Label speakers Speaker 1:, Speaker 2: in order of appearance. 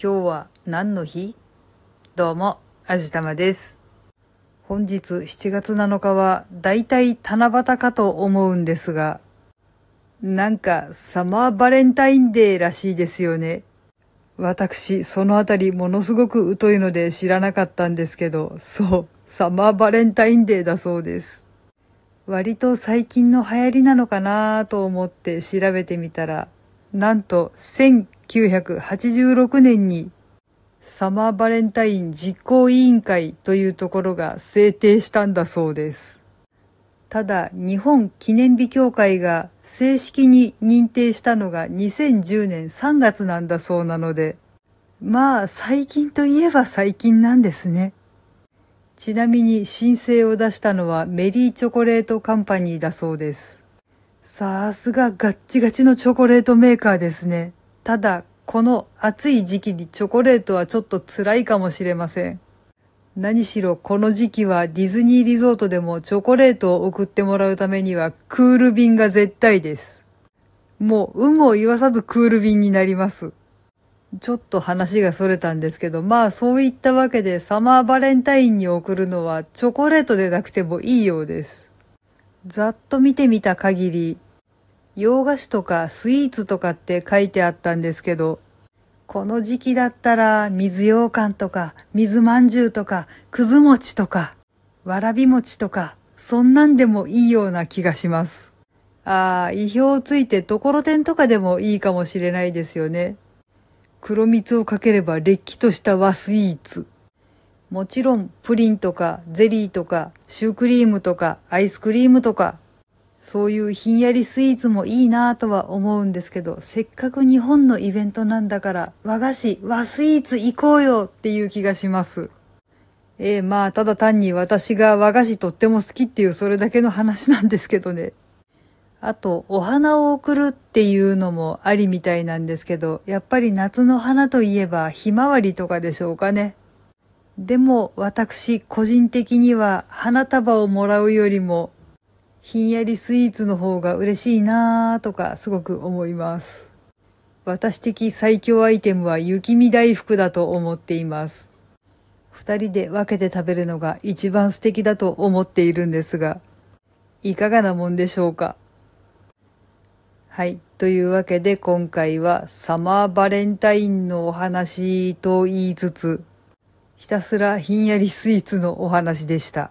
Speaker 1: 今日は何の日？どうも、あじたまです。本日7月7日はだいたい七夕かと思うんですが、なんかサマーバレンタインデーらしいですよね。私、そのあたりものすごく疎いので知らなかったんですけど、そう、サマーバレンタインデーだそうです。割と最近の流行りなのかなと思って調べてみたら、なんと1986年にサマーバレンタイン実行委員会というところが制定したんだそうです。ただ、日本記念日協会が正式に認定したのが2010年3月なんだそうなので、まあ最近といえば最近なんですね。ちなみに申請を出したのはメリーチョコレートカンパニーだそうです。さすがガッチガチのチョコレートメーカーですね。ただ、この暑い時期にチョコレートはちょっと辛いかもしれません。何しろこの時期はディズニーリゾートでもチョコレートを送ってもらうためにはクール便が絶対です。もう、有無を言わさずクール便になります。ちょっと話がそれたんですけど、まあそういったわけでサマーバレンタインに送るのはチョコレートでなくてもいいようです。ざっと見てみた限り、洋菓子とかスイーツとかって書いてあったんですけど、この時期だったら水羊羹とか水まんじゅうとかくず餅とかわらび餅とかそんなんでもいいような気がします。ああ、意表をついてところてんとかでもいいかもしれないですよね。黒蜜をかければれっきとした和スイーツ。もちろんプリンとかゼリーとかシュークリームとかアイスクリームとかそういうひんやりスイーツもいいなぁとは思うんですけど、せっかく日本のイベントなんだから和菓子、和スイーツ行こうよっていう気がします。えー、まあただ単に私が和菓子とっても好きっていうそれだけの話なんですけどね。あと、お花を贈るっていうのもありみたいなんですけど、やっぱり夏の花といえばひまわりとかでしょうかね。でも私個人的には花束をもらうよりもひんやりスイーツの方が嬉しいなぁとかすごく思います。私的最強アイテムは雪見大福だと思っています。二人で分けて食べるのが一番素敵だと思っているんですが、いかがなもんでしょうか？はい。というわけで今回はサマーバレンタインのお話と言いつつ、ひたすらひんやりスイーツのお話でした。